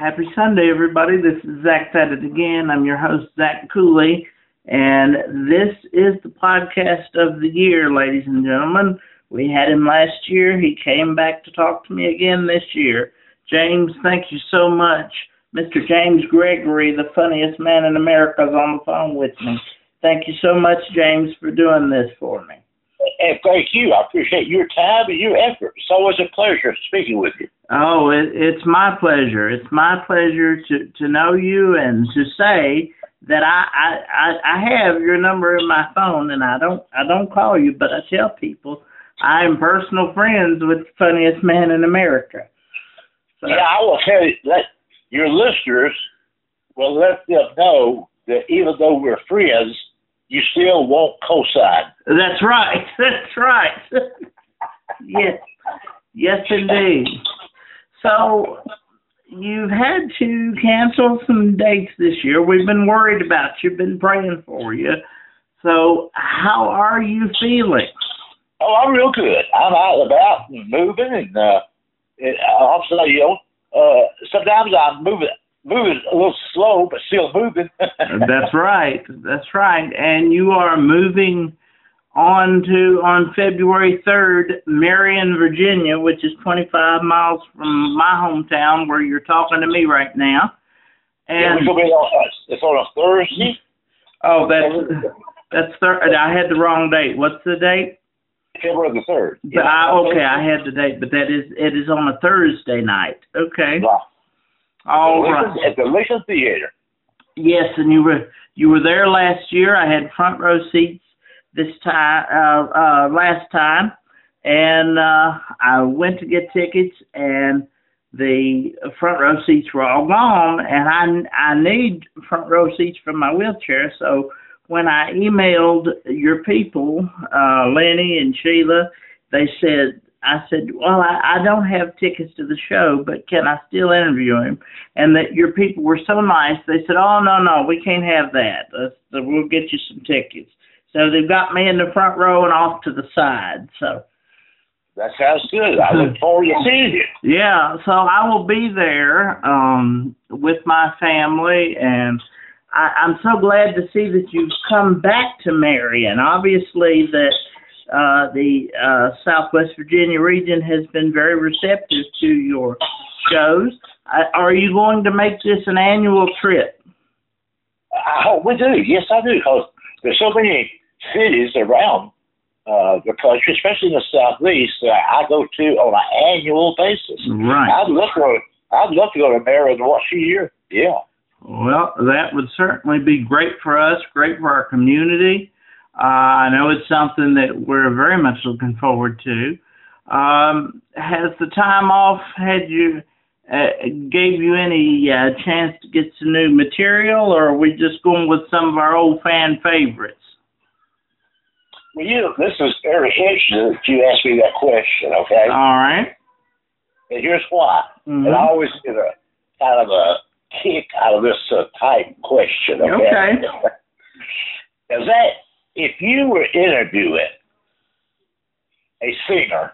Happy Sunday, everybody. This is Zach Said It Again. I'm your host, Zach Cooley, and this is the podcast of the year, ladies and gentlemen. We had him last year. He came back to talk to me again this year. James, thank you so much. Mr. James Gregory, the funniest man in America, is on the phone with me. Thank you so much, James, for doing this for me. And thank you. I appreciate your time and your effort. So it's always a pleasure speaking with you. Oh, it, it's my pleasure. It's my pleasure to, to know you and to say that I, I, I, I have your number in my phone and I don't I don't call you, but I tell people I am personal friends with the funniest man in America. So, yeah, I will tell you that your listeners will let them know that even though we're friends, you still won't co-sign. That's right. That's right. yes. Yes, indeed. So you've had to cancel some dates this year. We've been worried about you, been praying for you. So how are you feeling? Oh, I'm real good. I'm out and about and moving, and uh, it, also, you know, uh, sometimes I'm moving moving a little slow, but still moving. That's right. That's right. And you are moving on to on February 3rd, Marion, Virginia, which is 25 miles from my hometown where you're talking to me right now. And yeah, uh, it's on a Thursday. Oh, that's that's third. I had the wrong date. What's the date? February the third. I okay, I had the date, but that is it is on a Thursday night. Okay. Yeah. All at right. At the Lincoln Theater. Yes, and you were you were there last year. I had front row seats this time uh, uh, last time, and uh, I went to get tickets, and the front row seats were all gone, and I I need front row seats for my wheelchair. So when I emailed your people, uh, Lenny and Sheila, they said I said, well, I, I don't have tickets to the show, but can I still interview him? And that your people were so nice. They said, oh, no, no, we can't have that. Uh, so we'll get you some tickets. So they've got me in the front row and off to the side. So that sounds good. I look forward to seeing you. Yeah, so I will be there um, with my family, and I, I'm so glad to see that you've come back to Marion. Obviously, that uh, the uh, Southwest Virginia region has been very receptive to your shows. Uh, are you going to make this an annual trip? I hope we do. Yes, I do. Because there's so many cities around uh, the country, especially in the southeast, that I go to on an annual basis. Right. I'd love to. I'd love to go to Marion once a year. Yeah. Well, that would certainly be great for us, great for our community. Uh, I know it's something that we're very much looking forward to. Um, has the time off had you uh, gave you any uh, chance to get some new material, or are we just going with some of our old fan favorites? Well, you this is very interesting that you asked me that question. Okay. All right. And here's why. Mm-hmm. And I always get a kind of a kick out of this uh, type question. Okay. Okay. Is that if you were interviewing a singer,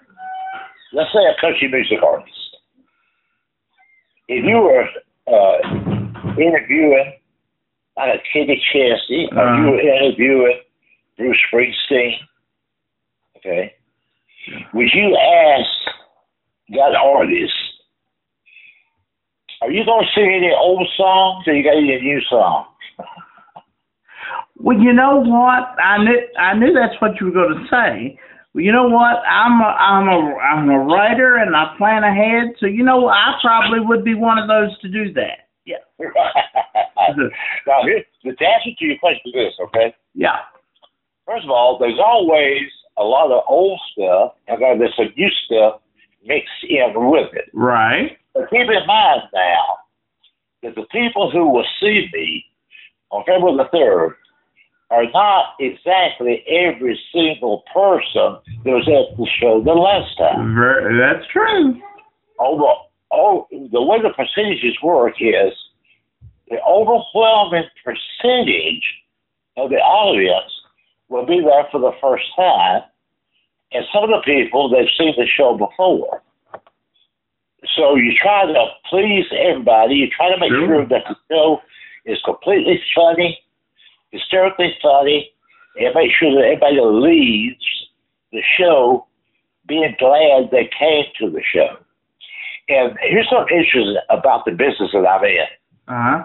let's say a country music artist, if you were uh, interviewing like a Kenny Chesney, uh, or you were uh-huh. interviewing Bruce Springsteen, okay, would you ask that artist, are you going to sing any old songs or you got any new songs? Well, you know what? I knew I knew that's what you were going to say. Well, you know what? I'm a I'm a I'm a writer and I plan ahead. So you know I probably would be one of those to do that. Yeah. now here, the answer to your question is this, okay? Yeah. First of all, there's always a lot of old stuff, and then uh, there's some new stuff mixed in with it. Right. But keep in mind now that the people who will see me on February the third are not exactly every single person that was at the show the last time. That's true. Although, oh, the way the percentages work is the overwhelming percentage of the audience will be there for the first time, and some of the people they've seen the show before. so you try to please everybody. You try to make Sure. sure that the show is completely funny, hysterically funny, and make sure that everybody leaves the show being glad they came to the show. And here's something interesting about the business that I'm in. Uh huh.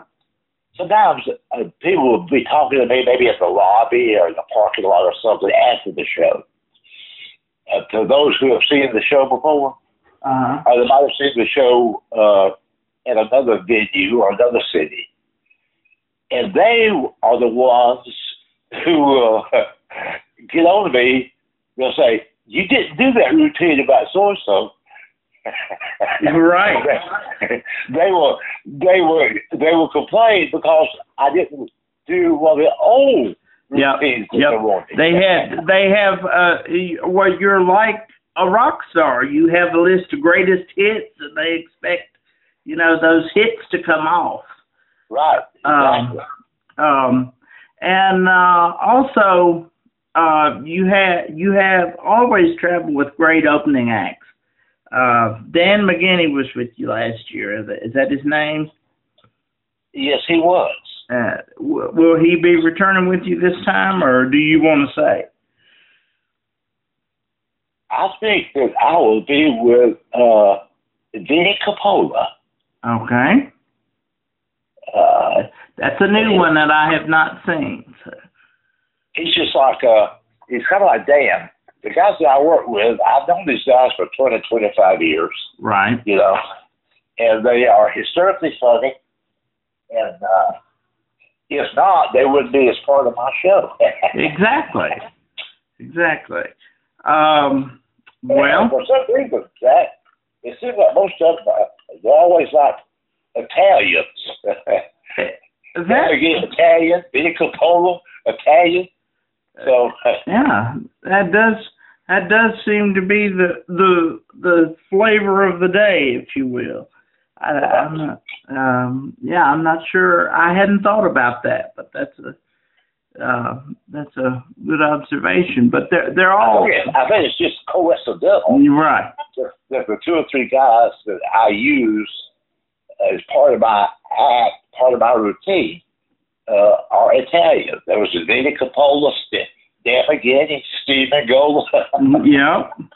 Sometimes uh, people will be talking to me maybe at the lobby or in the parking lot or something after the show. Uh, to those who have seen the show before, Uh huh. or they might have seen the show uh, at another venue or another city. And they are the ones who uh, get on to me. They'll say, You didn't do that routine about so and so. Right. they will they will they will complain because I didn't do one of the old Yep. routines Yep. they have they have uh well you're like a rock star. You have a list of greatest hits and they expect, you know, those hits to come off. Right. Um, Exactly. Um and uh also uh you have you have always traveled with great opening acts. Uh Dan McGinney was with you last year. Is that his name? yes, he was. Uh, w- will he be returning with you this time, or do you want to say? I think that I will be with uh, Vinny Capola. Okay, Uh, that's a new one that I have not seen. So. he's just like uh, he's kind of like Dan. The guys that I work with, I've known these guys for 20, 25 years, Right. you know, and they are hysterically funny. And uh, if not, they wouldn't be as part of my show. Exactly. Exactly. Um, And well, for some reason, that it seems like most of them are, they're always like Italians. that Again, Italian, Vinny Capola, Italian. So yeah, that does that does seem to be the the the flavor of the day, if you will. I, I'm not, um, yeah, I'm not sure. I hadn't thought about that, but that's a uh, that's a good observation. But they're they're all think, I think it's just coincidental you're right. that the two or three guys that I use as part of my act, part of my routine, uh, are Italian. There was Vinny Capola, St- Dan McGinney, Steve Angola. Yep.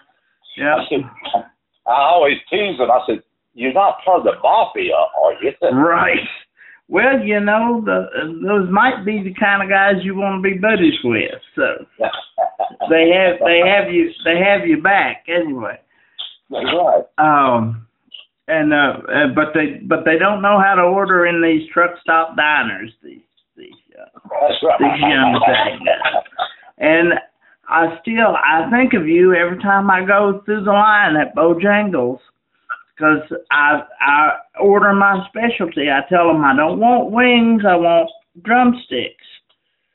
Yep. I said, I always tease them. I said, "You're not part of the mafia, are you?" Right. Well, you know, the, those might be the kind of guys you want to be buddies with. So they have they have you they have you back anyway. That's right. Um, and uh, uh, but they but they don't know how to order in these truck stop diners. These these uh, right. these young things. And I still I think of you every time I go through the line at Bojangles because I I order my specialty. I tell them I don't want wings. I want drumsticks.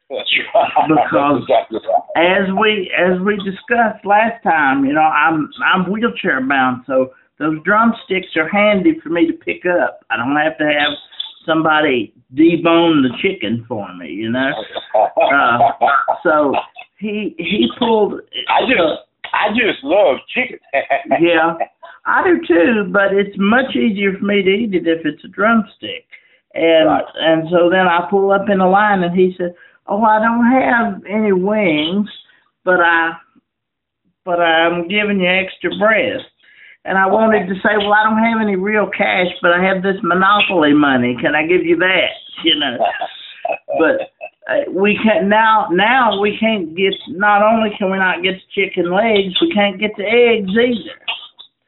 That's right. Because- That's exactly right. As we as we discussed last time, you know I'm I'm wheelchair bound, so those drumsticks are handy for me to pick up. I don't have to have somebody debone the chicken for me, you know. Uh, so he he pulled. I just I just love chicken. yeah, I do too, but it's much easier for me to eat it if it's a drumstick. And Right. and so then I pull up in the line and he said, "Oh, I don't have any wings, but I but I'm giving you extra breast." And I wanted to say, "Well, I don't have any real cash, but I have this monopoly money. Can I give you that?" You know. But uh, we can't now now we can't get not only can we not get the chicken legs, we can't get the eggs either.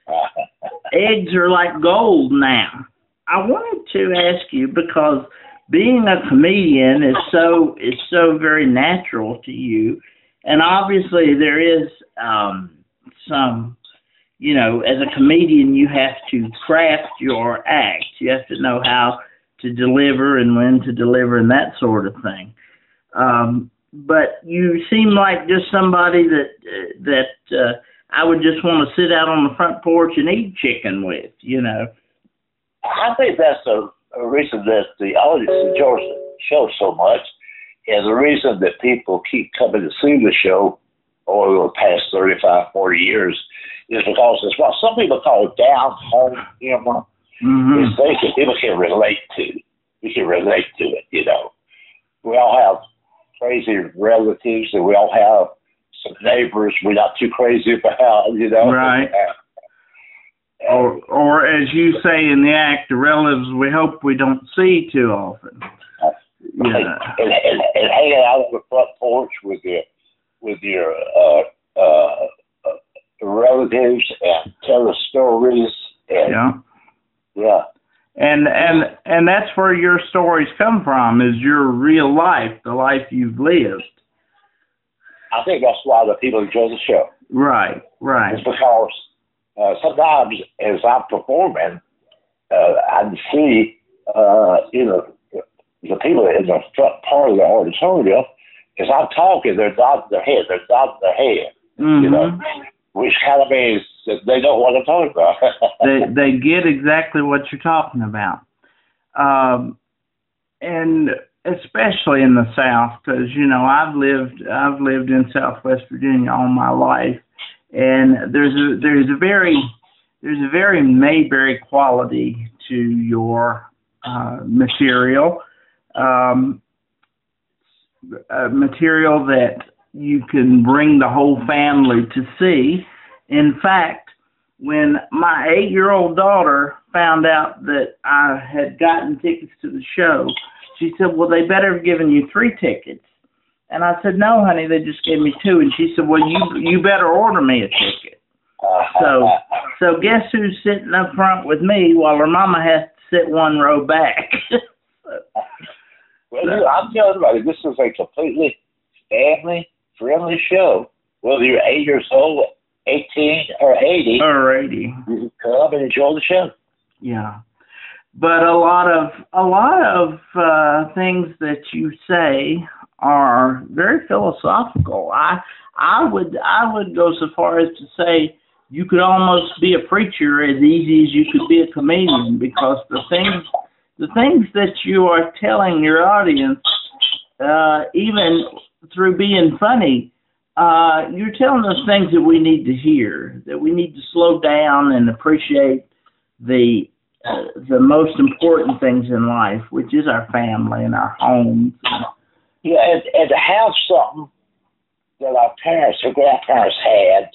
Eggs are like gold now. I wanted to ask you because being a comedian is so is so very natural to you, and obviously there is um, some, you know, as a comedian you have to craft your act. You have to know how to deliver and when to deliver and that sort of thing. Um, but you seem like just somebody that that uh, I would just want to sit out on the front porch and eat chicken with, you know. I think that's a, a reason that the audience enjoys the show so much, and the reason that people keep coming to see the show over the past 35, 40 years is because it's what some people call down home humor. Mm-hmm. It's things that people can relate to. We can relate to it, you know. We all have crazy relatives, and we all have some neighbors we're not too crazy about, you know. Right. Or, or as you say in the act, the relatives we hope we don't see too often. And, and, and, and hanging out on the front porch with your with your uh, uh, uh, relatives and tell the stories. And, Yeah. yeah. And and and that's where your stories come from is your real life, the life you've lived. I think that's why the people enjoy the show. Right, right. It's because uh, sometimes as I'm performing, uh, I see uh, you know the people in the front part of the auditorium. As I'm talking, they're nodding their head. They're nodding their head. hmm You know, which kind of means they know what I'm talking about. they they get exactly what you're talking about, um, and especially in the South, because you know I've lived I've lived in Southwest Virginia all my life, and there's a there's a very there's a very Mayberry quality to your uh, material, um, material that you can bring the whole family to see. In fact, when my eight year old daughter found out that I had gotten tickets to the show, she said, Well, they better have given you three tickets. And I said, No, honey, they just gave me two. And she said, Well, you you better order me a ticket. So so guess who's sitting up front with me while her mama has to sit one row back. well, you- I'm telling everybody, this is a completely family friendly show. Whether you're eight years old, 18, or 80, Alrighty. you can come and enjoy the show. Yeah. But a lot of a lot of uh things that you say are very philosophical. I I would I would go so far as to say you could almost be a preacher as easy as you could be a comedian because the things the things that you are telling your audience uh even through being funny uh you're telling us things that we need to hear that we need to slow down and appreciate the uh, the most important things in life, which is our family and our homes. Yeah, and, and to have something that our parents or grandparents had,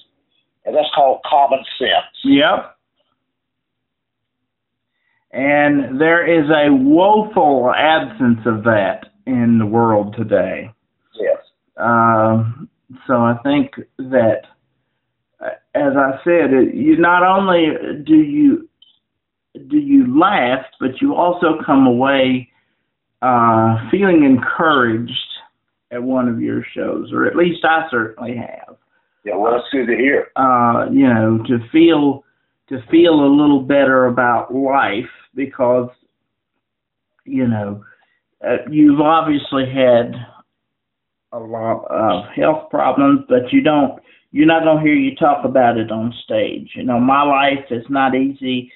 and that's called common sense. Yep. And there is a woeful absence of that in the world today. Uh, so I think that, uh, as I said, it, you not only do you do you laugh, but you also come away uh, feeling encouraged at one of your shows, or at least I certainly have. Yeah, well, that's good to hear. Uh, you know, to feel to feel a little better about life because you know uh, you've obviously had a lot of health problems, but you don't. You're not gonna hear you talk about it on stage. You know, my life is not easy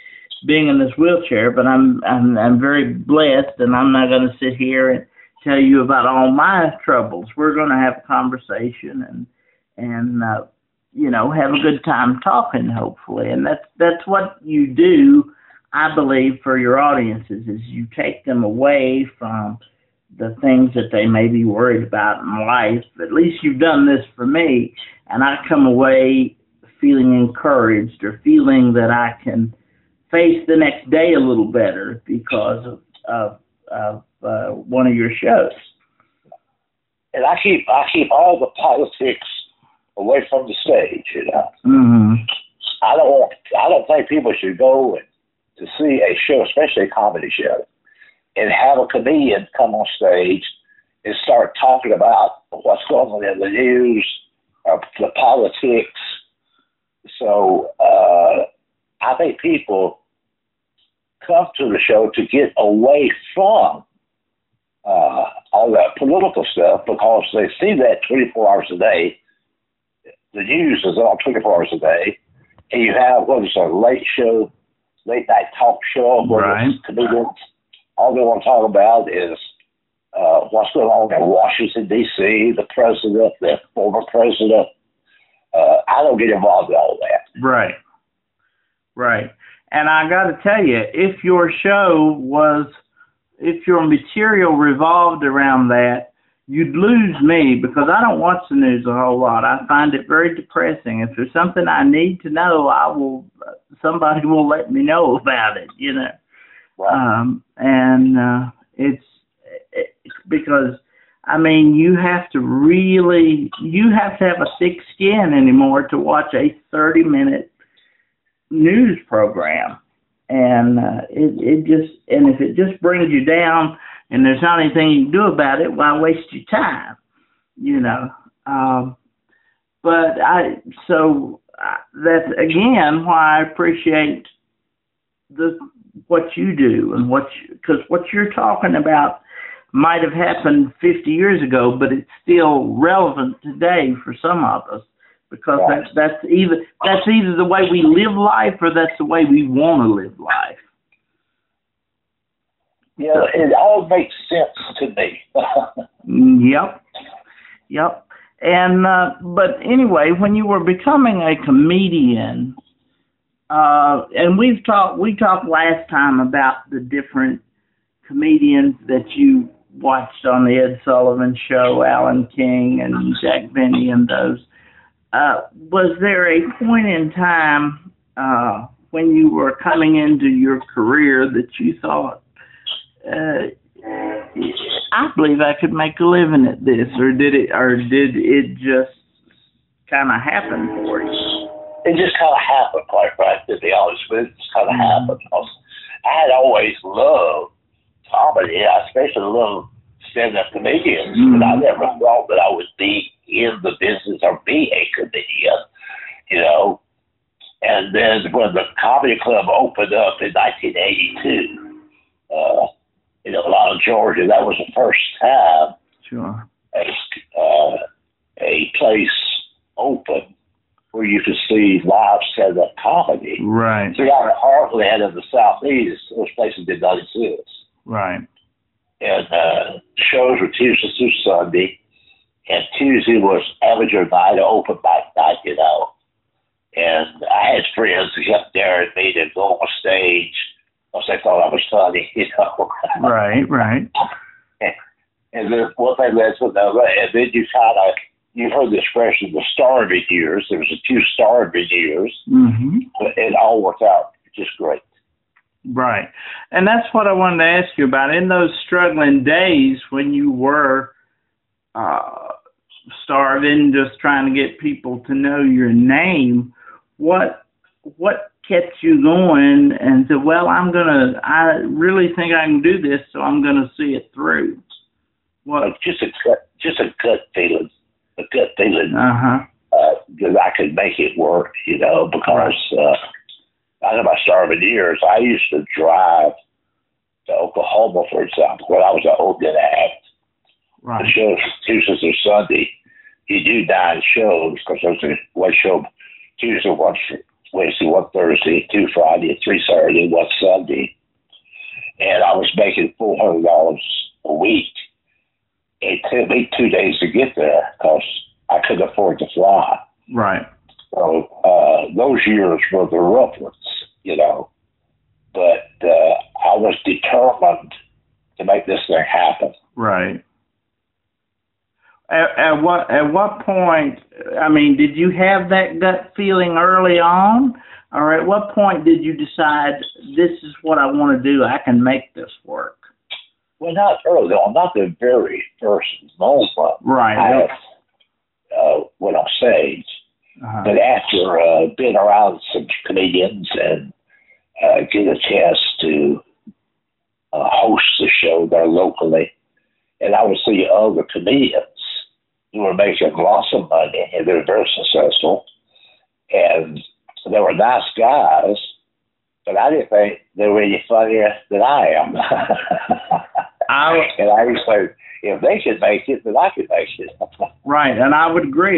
being in this wheelchair, but I'm I'm I'm very blessed, and I'm not going to sit here and tell you about all my troubles. We're going to have a conversation and and uh, you know have a good time talking, hopefully, and that's that's what you do. I believe for your audiences is you take them away from the things that they may be worried about in life. But at least you've done this for me, and I come away feeling encouraged or feeling that I can face the next day a little better because of of, of uh, one of your shows. And I keep I keep all the politics away from the stage. You know, hmm I don't want I don't think people should go and to see a show, especially a comedy show, and have a comedian come on stage and start talking about what's going on in the news or the politics. So uh, I think people come to the show to get away from uh, all that political stuff because they see that 24 hours a day. The news is on 24 hours a day, and you have what is a late show, late night talk show where Right. the comedians all they want to talk about is uh, what's going on in Washington D.C., the president, the former president. Uh, I don't get involved in all that. Right. Right. And I got to tell you, if your show was, if your material revolved around that, you'd lose me because I don't watch the news a whole lot. I find it very depressing. If there's something I need to know, I will, somebody will let me know about it, you know. Um, and uh, it's, it's because I mean, you have to really, you have to have a thick skin anymore to watch a 30 minute news program. And uh, it, it just, and if it just brings you down and there's not anything you can do about it, why waste your time? You know? Um, but I, so uh, that's again why I appreciate the, what you do and what, because what you're talking about might have happened 50 years ago, but it's still relevant today for some of us because that's that's either that's either the way we live life or that's the way we want to live life. Yeah, it all makes sense to me. Yep, yep. And uh, but anyway, when you were becoming a comedian, uh, and we've talked we talked last time about the different comedians that you watched on the Ed Sullivan Show, Alan King and Jack Benny and those. Uh, was there a point in time uh, when you were coming into your career that you thought, uh, I believe I could make a living at this, or did it, or did it just kind of happen for you? It just kind of happened, quite frankly, to be honest with you. It just kind of Mhm. happened. Because I had always loved comedy. Especially loved stand-up comedians, but I Mhm. never thought that I would be in the business or be a comedian, you know. And then when the comedy club opened up in 1982, uh, in Atlanta, Georgia, that was the first time Sure. a, uh, a place open where you could see live stand-up comedy. Right. So out of Heartland in the southeast, those places did not exist. Right. And uh, shows were Tuesday through Sunday, and Tuesday was amateur night, open mic night, you know. And I had friends who kept daring me to go on stage because they thought I was funny, you know. Right. Right. And then one thing led to another, and then you kind of you heard the expression the starving years. There was a few starving years, hmm but it all worked out just great. Right. And that's what I wanted to ask you about. In those struggling days when you were uh, starving, just trying to get people to know your name, what what kept you going and said, "Well, I'm gonna. I really think I can do this, so I'm gonna see it through." What? Like just a gut, just a gut feeling, a gut feeling Uh huh. uh, that I could make it work, you know, because uh, I know my starving years. I used to drive to Oklahoma, for example, when I was an open act. The Right. shows Tuesdays or Sunday. You do nine shows because there's one show Tuesday, one Wednesday, one Thursday, two Friday, three Saturday, one Sunday, and I was making four hundred dollars a week. It took me two days to get there because I couldn't afford to fly. Right. So uh, those years were the rough ones, you know. But uh, I was determined to make this thing happen. Right. At, at what at what point? I mean, did you have that gut feeling early on, or at what point did you decide this is what I want to do? I can make this work. Well, not early on, not the very first moment. I Right. uh, went on stage, Uh-huh. but after uh, being around some comedians and uh, get a chance to uh, host the show there locally, and I would see other comedians who were making lots of money and they were very successful, and they were nice guys, but I didn't think they were any funnier than I am. I and I used to if they could make it, then I could make it. right, and I would agree.